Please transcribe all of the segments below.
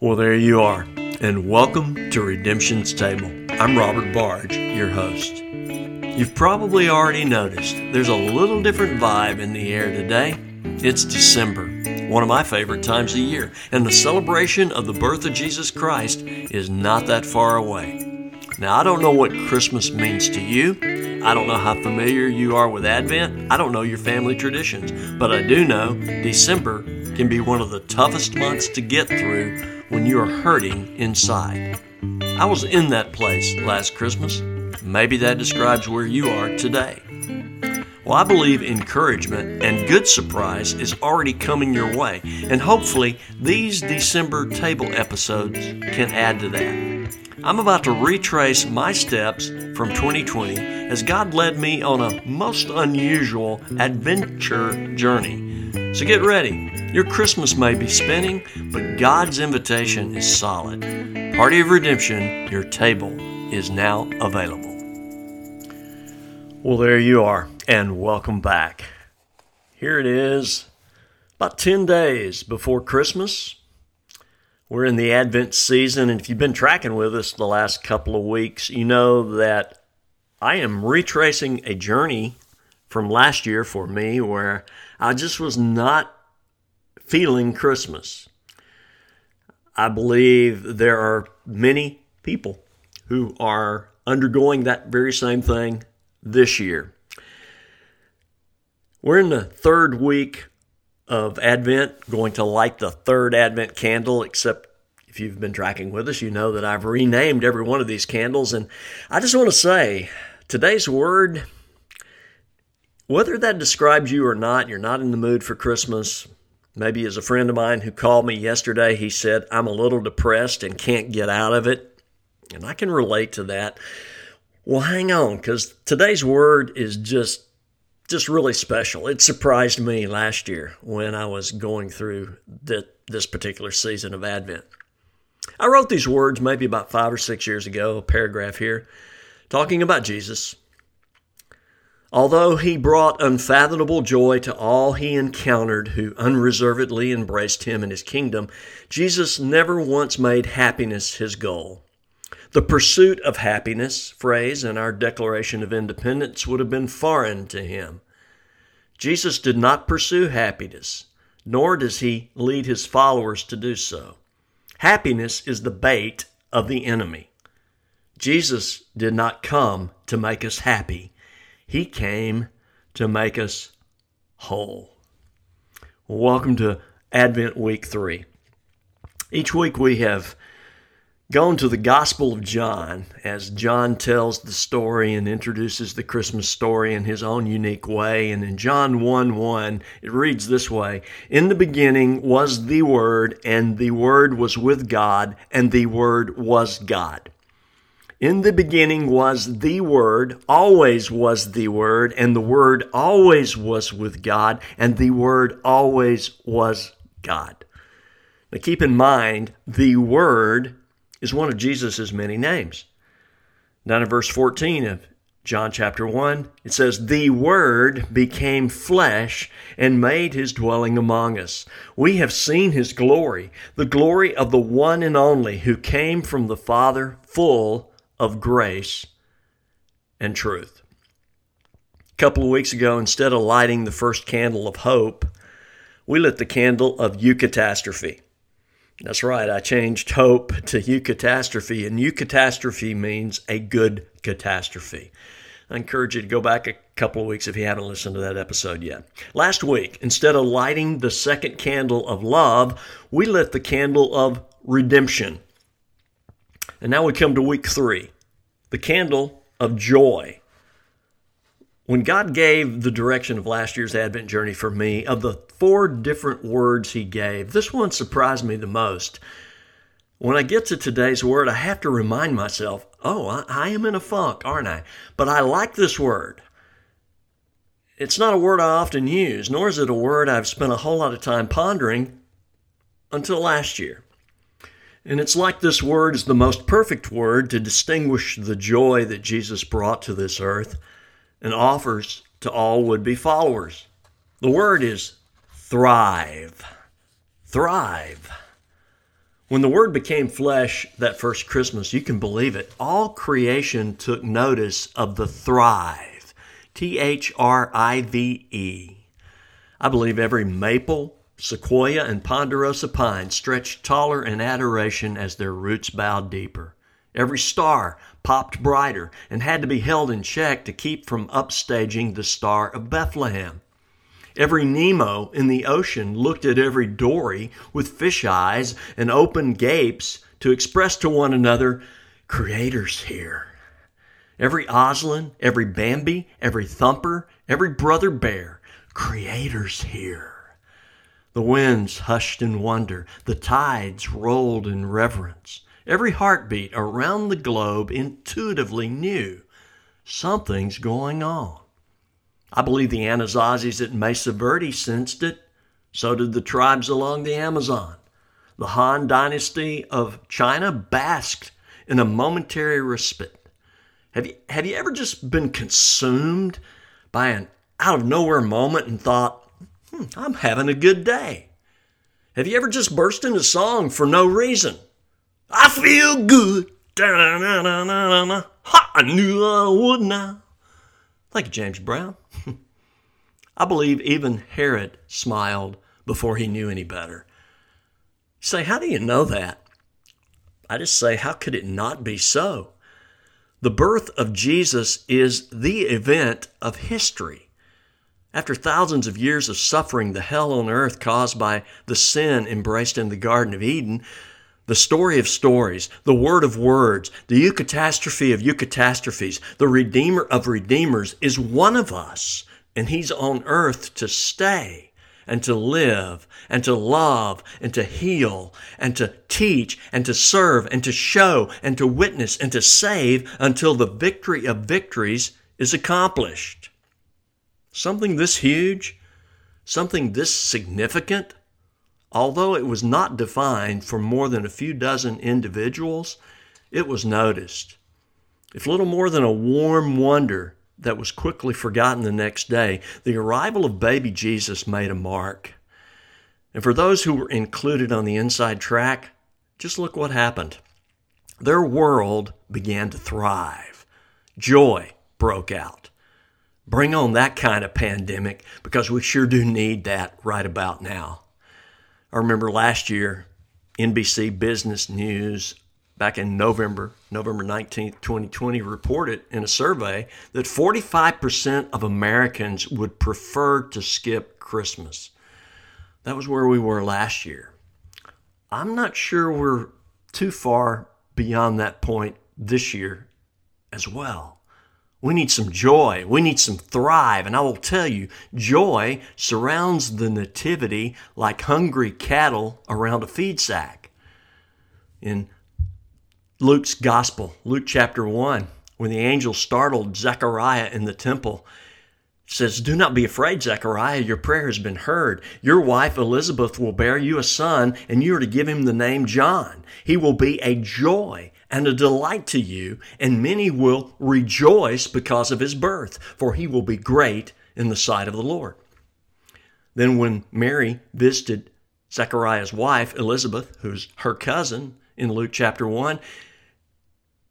Well, there you are, and welcome to Redemption's Table. I'm Robert Barge, your host. You've probably already noticed there's a little different vibe in the air today. It's December, one of my favorite times of year, and the celebration of the birth of Jesus Christ is not that far away. Now, I don't know what Christmas means to you. I don't know how familiar you are with Advent. I don't know your family traditions, but I do know December can be one of the toughest months to get through when you are hurting inside. I was in that place last Christmas. Maybe that describes where you are today. Well, I believe encouragement and good surprise is already coming your way, and hopefully these December table episodes can add to that. I'm about to retrace my steps from 2020 as God led me on a most unusual adventure journey. So get ready. Your Christmas may be spinning, but God's invitation is solid. Party of Redemption, your table is now available. Well, there you are, and welcome back. Here it is, about 10 days before Christmas. We're in the Advent season, and if you've been tracking with us the last couple of weeks, you know that I am retracing a journey from last year for me where I just was not feeling Christmas. I believe there are many people who are undergoing that very same thing this year. We're in the third week of Advent, going to light the third Advent candle, except if you've been tracking with us, you know that I've renamed every one of these candles. And I just want to say today's word, whether that describes you or not, you're not in the mood for Christmas, Maybe as a friend of mine who called me yesterday, he said, I'm a little depressed and can't get out of it. And I can relate to that. Well, hang on, because today's word is just just really special. It surprised me last year when I was going through the, this particular season of Advent. I wrote these words maybe about five or six years ago, a paragraph here, talking about Jesus Although he brought unfathomable joy to all he encountered who unreservedly embraced him in his kingdom, Jesus never once made happiness his goal. The pursuit of happiness phrase in our Declaration of Independence would have been foreign to him. Jesus did not pursue happiness, nor does he lead his followers to do so. Happiness is the bait of the enemy. Jesus did not come to make us happy. He came to make us whole. Welcome to Advent Week 3. Each week we have gone to the Gospel of John as John tells the story and introduces the Christmas story in his own unique way. And in John 1 1, it reads this way In the beginning was the Word, and the Word was with God, and the Word was God. In the beginning was the Word, always was the Word, and the Word always was with God, and the Word always was God. Now keep in mind, the Word is one of Jesus' many names. Down in verse 14 of John chapter 1, it says, The Word became flesh and made his dwelling among us. We have seen his glory, the glory of the one and only who came from the Father, full of grace and truth. A couple of weeks ago, instead of lighting the first candle of hope, we lit the candle of eucatastrophe. That's right, I changed hope to eucatastrophe, and eucatastrophe means a good catastrophe. I encourage you to go back a couple of weeks if you haven't listened to that episode yet. Last week, instead of lighting the second candle of love, we lit the candle of redemption. And now we come to week three the candle of joy. When God gave the direction of last year's Advent journey for me, of the four different words He gave, this one surprised me the most. When I get to today's word, I have to remind myself, oh, I, I am in a funk, aren't I? But I like this word. It's not a word I often use, nor is it a word I've spent a whole lot of time pondering until last year. And it's like this word is the most perfect word to distinguish the joy that Jesus brought to this earth and offers to all would be followers. The word is thrive. Thrive. When the Word became flesh that first Christmas, you can believe it, all creation took notice of the thrive. T H R I V E. I believe every maple, sequoia, and ponderosa pine stretched taller in adoration as their roots bowed deeper. Every star popped brighter and had to be held in check to keep from upstaging the Star of Bethlehem. Every Nemo in the ocean looked at every Dory with fish eyes and open gapes to express to one another, Creator's here. Every Aslan, every Bambi, every Thumper, every Brother Bear, Creator's here. The winds hushed in wonder, the tides rolled in reverence. Every heartbeat around the globe intuitively knew something's going on. I believe the Anasazis at Mesa Verde sensed it. So did the tribes along the Amazon. The Han dynasty of China basked in a momentary respite. Have you, have you ever just been consumed by an out of nowhere moment and thought, hmm, I'm having a good day? Have you ever just burst into song for no reason? I feel good. Ha, I knew I would now. Thank you, James Brown. I believe even Herod smiled before he knew any better. You say, how do you know that? I just say, how could it not be so? The birth of Jesus is the event of history. After thousands of years of suffering, the hell on earth caused by the sin embraced in the Garden of Eden, the story of stories, the word of words, the eucatastrophe of eucatastrophes, the redeemer of redeemers is one of us, and he's on earth to stay and to live and to love and to heal and to teach and to serve and to show and to witness and to save until the victory of victories is accomplished. Something this huge, something this significant, Although it was not defined for more than a few dozen individuals, it was noticed. If little more than a warm wonder that was quickly forgotten the next day, the arrival of baby Jesus made a mark. And for those who were included on the inside track, just look what happened. Their world began to thrive. Joy broke out. Bring on that kind of pandemic because we sure do need that right about now. I remember last year, NBC Business News back in November, November 19th, 2020, reported in a survey that 45% of Americans would prefer to skip Christmas. That was where we were last year. I'm not sure we're too far beyond that point this year as well. We need some joy. We need some thrive. And I will tell you, joy surrounds the nativity like hungry cattle around a feed sack. In Luke's gospel, Luke chapter 1, when the angel startled Zechariah in the temple, says, Do not be afraid, Zechariah. Your prayer has been heard. Your wife Elizabeth will bear you a son, and you are to give him the name John. He will be a joy and a delight to you, and many will rejoice because of his birth, for he will be great in the sight of the Lord. Then, when Mary visited Zechariah's wife, Elizabeth, who's her cousin, in Luke chapter 1,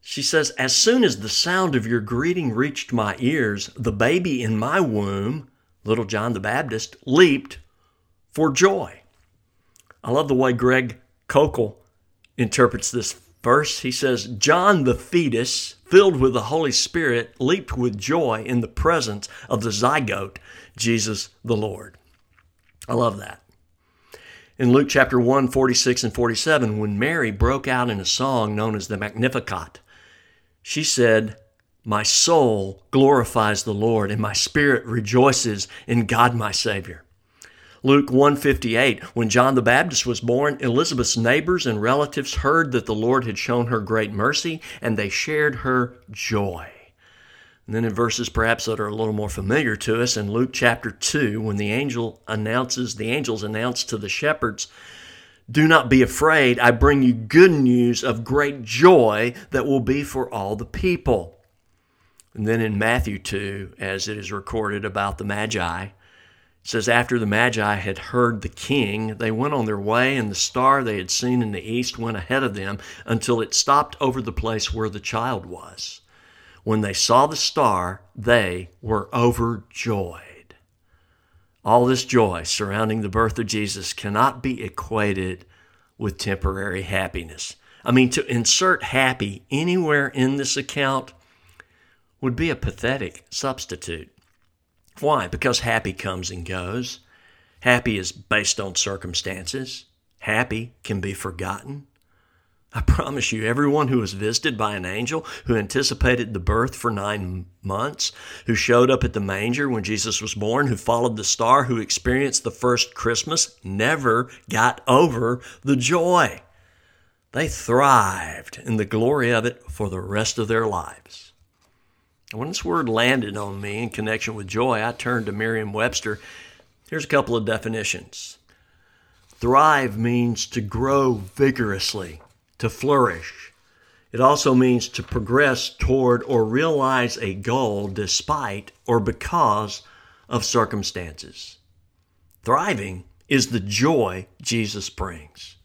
she says, As soon as the sound of your greeting reached my ears, the baby in my womb, little John the Baptist, leaped for joy. I love the way Greg Koukl interprets this verse, he says, John the fetus, filled with the Holy Spirit, leaped with joy in the presence of the zygote, Jesus the Lord. I love that. In Luke chapter 1, 46 and 47, when Mary broke out in a song known as the Magnificat, she said, My soul glorifies the Lord, and my spirit rejoices in God my Savior. Luke 158, when John the Baptist was born, Elizabeth's neighbors and relatives heard that the Lord had shown her great mercy, and they shared her joy. And then in verses perhaps that are a little more familiar to us, in Luke chapter 2, when the angel announces, the angels announce to the shepherds, Do not be afraid, I bring you good news of great joy that will be for all the people. And then in Matthew 2, as it is recorded about the Magi, says after the magi had heard the king they went on their way and the star they had seen in the east went ahead of them until it stopped over the place where the child was. When they saw the star they were overjoyed. All this joy surrounding the birth of jesus cannot be equated with temporary happiness. I mean to insert happy anywhere in this account would be a pathetic substitute why? Because happy comes and goes. Happy is based on circumstances. Happy can be forgotten. I promise you, everyone who was visited by an angel, who anticipated the birth for nine months, who showed up at the manger when Jesus was born, who followed the star, who experienced the first Christmas, never got over the joy. They thrived in the glory of it for the rest of their lives. When this word landed on me in connection with joy, I turned to Merriam Webster. Here's a couple of definitions Thrive means to grow vigorously, to flourish. It also means to progress toward or realize a goal despite or because of circumstances. Thriving is the joy Jesus brings.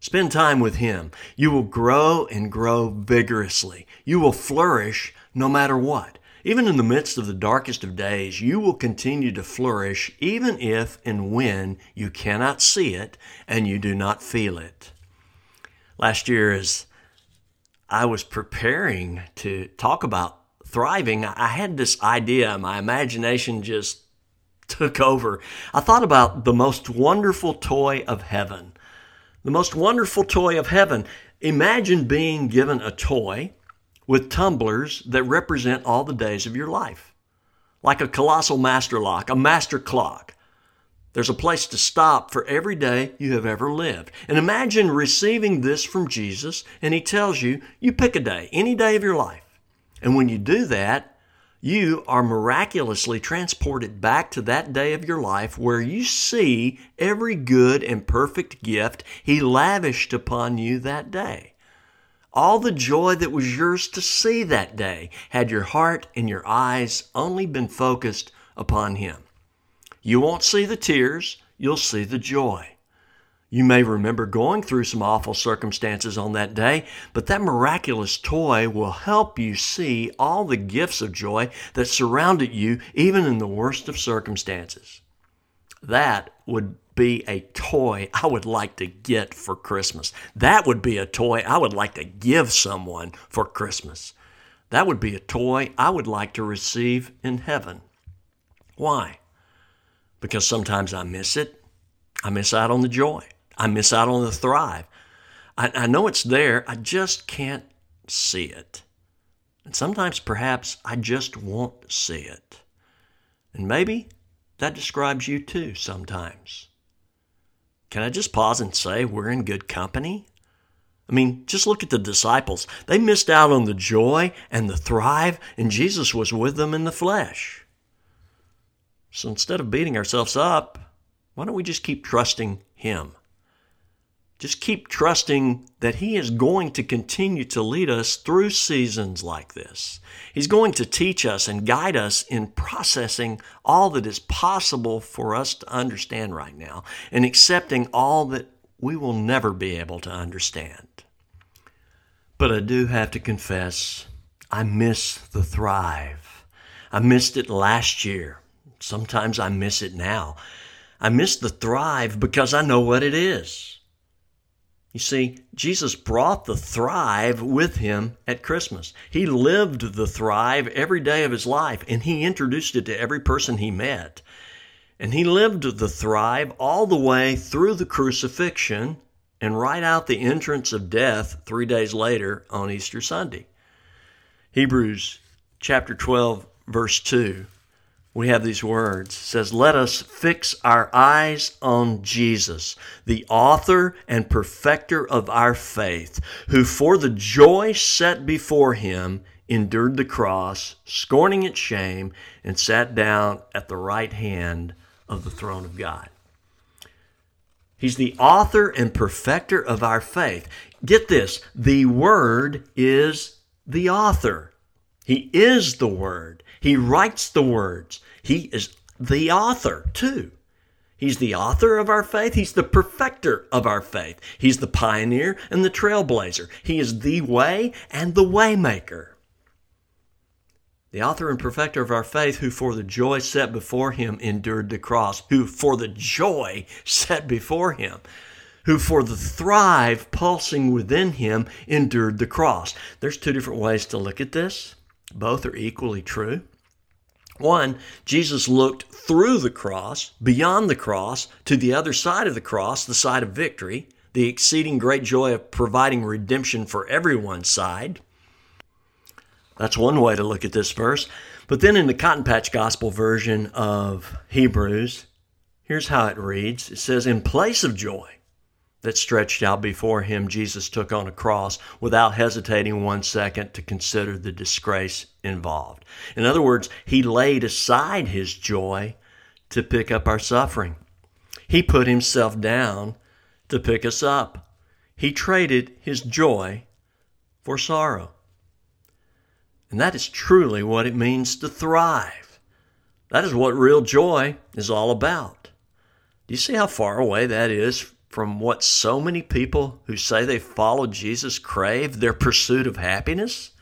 Spend time with Him. You will grow and grow vigorously. You will flourish no matter what. Even in the midst of the darkest of days, you will continue to flourish even if and when you cannot see it and you do not feel it. Last year, as I was preparing to talk about thriving, I had this idea. My imagination just took over. I thought about the most wonderful toy of heaven. The most wonderful toy of heaven. Imagine being given a toy with tumblers that represent all the days of your life. Like a colossal master lock, a master clock. There's a place to stop for every day you have ever lived. And imagine receiving this from Jesus, and He tells you, you pick a day, any day of your life. And when you do that, you are miraculously transported back to that day of your life where you see every good and perfect gift He lavished upon you that day. All the joy that was yours to see that day had your heart and your eyes only been focused upon Him. You won't see the tears, you'll see the joy. You may remember going through some awful circumstances on that day, but that miraculous toy will help you see all the gifts of joy that surrounded you, even in the worst of circumstances. That would be a toy I would like to get for Christmas. That would be a toy I would like to give someone for Christmas. That would be a toy I would like to receive in heaven. Why? Because sometimes I miss it. I miss out on the joy. I miss out on the thrive. I, I know it's there, I just can't see it. And sometimes perhaps I just won't see it. And maybe that describes you too sometimes. Can I just pause and say we're in good company? I mean, just look at the disciples. They missed out on the joy and the thrive, and Jesus was with them in the flesh. So instead of beating ourselves up, why don't we just keep trusting Him? Just keep trusting that He is going to continue to lead us through seasons like this. He's going to teach us and guide us in processing all that is possible for us to understand right now and accepting all that we will never be able to understand. But I do have to confess, I miss the thrive. I missed it last year. Sometimes I miss it now. I miss the thrive because I know what it is. You see, Jesus brought the thrive with him at Christmas. He lived the thrive every day of his life, and he introduced it to every person he met. And he lived the thrive all the way through the crucifixion and right out the entrance of death three days later on Easter Sunday. Hebrews chapter 12, verse 2 we have these words. It says, Let us fix our eyes on Jesus, the author and perfecter of our faith, who for the joy set before him endured the cross, scorning its shame, and sat down at the right hand of the throne of God. He's the author and perfecter of our faith. Get this the Word is the author, He is the Word. He writes the words. He is the author, too. He's the author of our faith. He's the perfecter of our faith. He's the pioneer and the trailblazer. He is the way and the waymaker. The author and perfecter of our faith, who for the joy set before him endured the cross, who for the joy set before him, who for the thrive pulsing within him endured the cross. There's two different ways to look at this. Both are equally true. One, Jesus looked through the cross, beyond the cross, to the other side of the cross, the side of victory, the exceeding great joy of providing redemption for everyone's side. That's one way to look at this verse. But then in the Cotton Patch Gospel version of Hebrews, here's how it reads It says, In place of joy that stretched out before him, Jesus took on a cross without hesitating one second to consider the disgrace involved. In other words, he laid aside his joy to pick up our suffering. He put himself down to pick us up. He traded his joy for sorrow. And that is truly what it means to thrive. That is what real joy is all about. Do you see how far away that is from what so many people who say they follow Jesus crave their pursuit of happiness?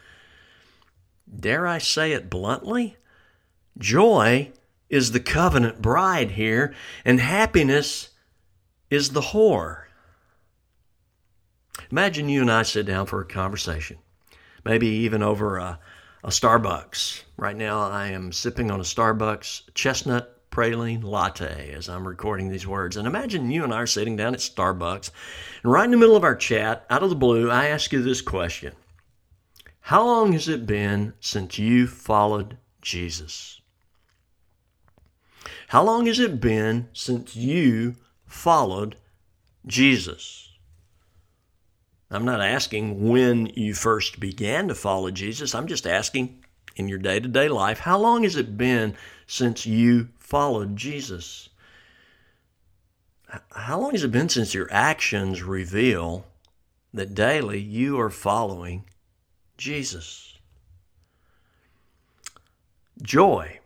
Dare I say it bluntly? Joy is the covenant bride here, and happiness is the whore. Imagine you and I sit down for a conversation, maybe even over a, a Starbucks. Right now, I am sipping on a Starbucks chestnut praline latte as I'm recording these words. And imagine you and I are sitting down at Starbucks, and right in the middle of our chat, out of the blue, I ask you this question How long has it been since you followed Jesus? How long has it been since you followed Jesus? I'm not asking when you first began to follow Jesus. I'm just asking in your day to day life, how long has it been since you followed Jesus? How long has it been since your actions reveal that daily you are following Jesus? Joy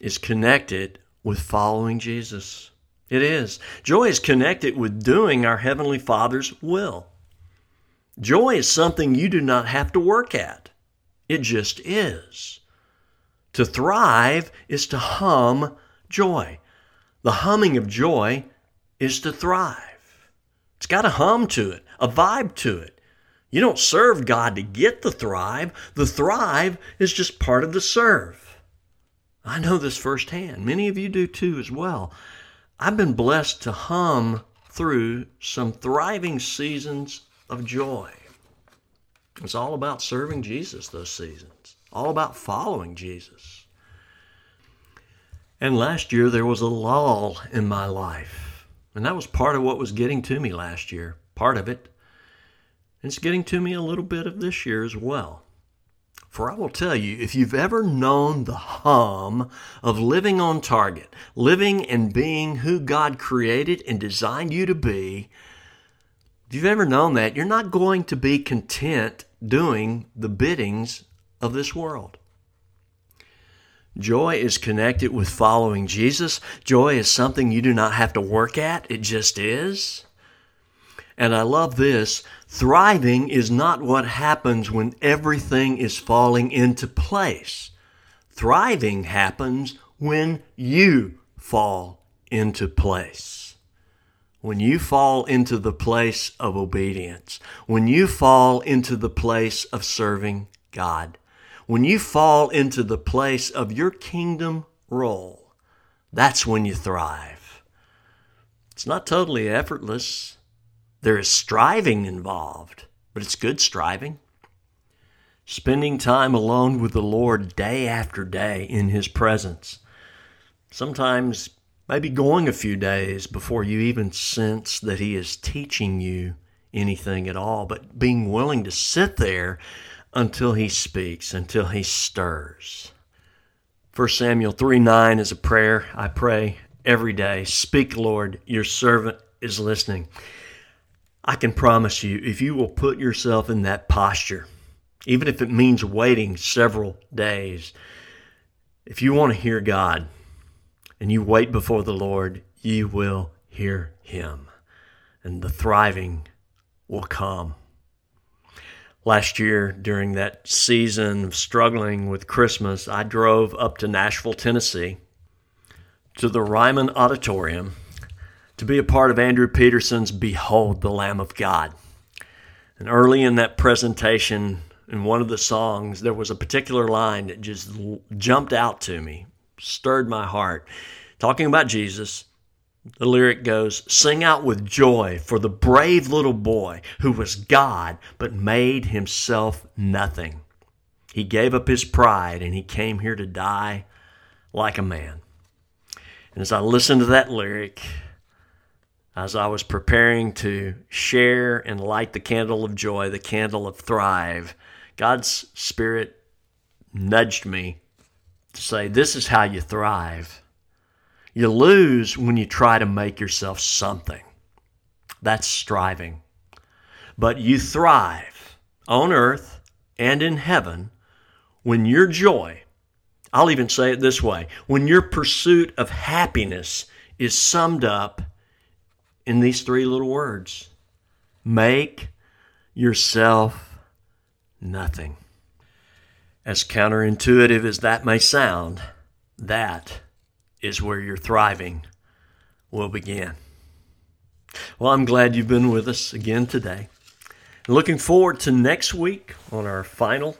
is connected with following Jesus. It is. Joy is connected with doing our Heavenly Father's will. Joy is something you do not have to work at, it just is. To thrive is to hum joy. The humming of joy is to thrive. It's got a hum to it, a vibe to it. You don't serve God to get the thrive, the thrive is just part of the serve. I know this firsthand. Many of you do too, as well. I've been blessed to hum through some thriving seasons of joy. It's all about serving Jesus those seasons all about following Jesus. And last year there was a lull in my life. And that was part of what was getting to me last year, part of it. And it's getting to me a little bit of this year as well. For I will tell you, if you've ever known the hum of living on target, living and being who God created and designed you to be, if you've ever known that, you're not going to be content doing the biddings of this world. Joy is connected with following Jesus. Joy is something you do not have to work at, it just is. And I love this thriving is not what happens when everything is falling into place. Thriving happens when you fall into place. When you fall into the place of obedience, when you fall into the place of serving God. When you fall into the place of your kingdom role, that's when you thrive. It's not totally effortless. There is striving involved, but it's good striving. Spending time alone with the Lord day after day in His presence. Sometimes maybe going a few days before you even sense that He is teaching you anything at all, but being willing to sit there until he speaks, until he stirs. 1 Samuel 3 9 is a prayer I pray every day. Speak, Lord, your servant is listening. I can promise you, if you will put yourself in that posture, even if it means waiting several days, if you want to hear God and you wait before the Lord, you will hear him, and the thriving will come. Last year, during that season of struggling with Christmas, I drove up to Nashville, Tennessee, to the Ryman Auditorium to be a part of Andrew Peterson's Behold the Lamb of God. And early in that presentation, in one of the songs, there was a particular line that just jumped out to me, stirred my heart. Talking about Jesus, the lyric goes, Sing out with joy for the brave little boy who was God but made himself nothing. He gave up his pride and he came here to die like a man. And as I listened to that lyric, as I was preparing to share and light the candle of joy, the candle of thrive, God's Spirit nudged me to say, This is how you thrive. You lose when you try to make yourself something. That's striving. But you thrive on earth and in heaven when your joy, I'll even say it this way, when your pursuit of happiness is summed up in these three little words make yourself nothing. As counterintuitive as that may sound, that is where your thriving will begin. Well, I'm glad you've been with us again today. Looking forward to next week on our final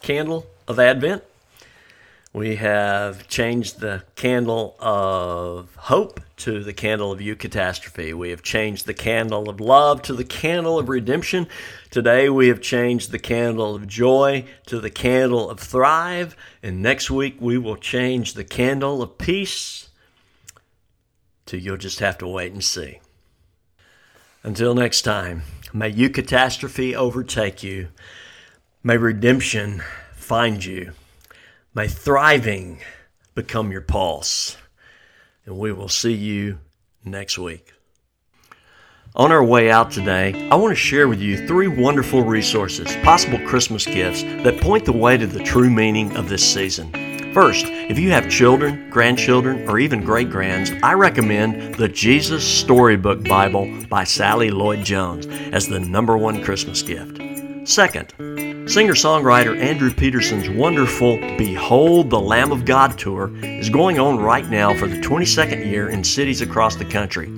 candle of Advent. We have changed the candle of hope to the candle of eucatastrophe. We have changed the candle of love to the candle of redemption. Today we have changed the candle of joy to the candle of thrive. And next week we will change the candle of peace to you'll just have to wait and see. Until next time, may eucatastrophe overtake you. May redemption find you. May thriving become your pulse. And we will see you next week. On our way out today, I want to share with you three wonderful resources, possible Christmas gifts that point the way to the true meaning of this season. First, if you have children, grandchildren, or even great grands, I recommend the Jesus Storybook Bible by Sally Lloyd Jones as the number one Christmas gift. Second, Singer songwriter Andrew Peterson's wonderful Behold the Lamb of God tour is going on right now for the 22nd year in cities across the country.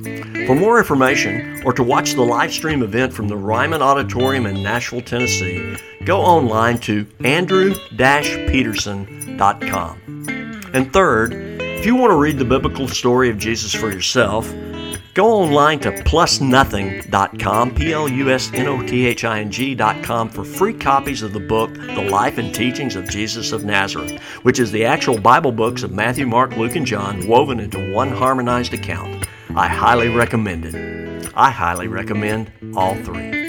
For more information or to watch the live stream event from the Ryman Auditorium in Nashville, Tennessee, go online to andrew peterson.com. And third, if you want to read the biblical story of Jesus for yourself, Go online to plusnothing.com, P L U S N O T H I N G.com, for free copies of the book, The Life and Teachings of Jesus of Nazareth, which is the actual Bible books of Matthew, Mark, Luke, and John woven into one harmonized account. I highly recommend it. I highly recommend all three.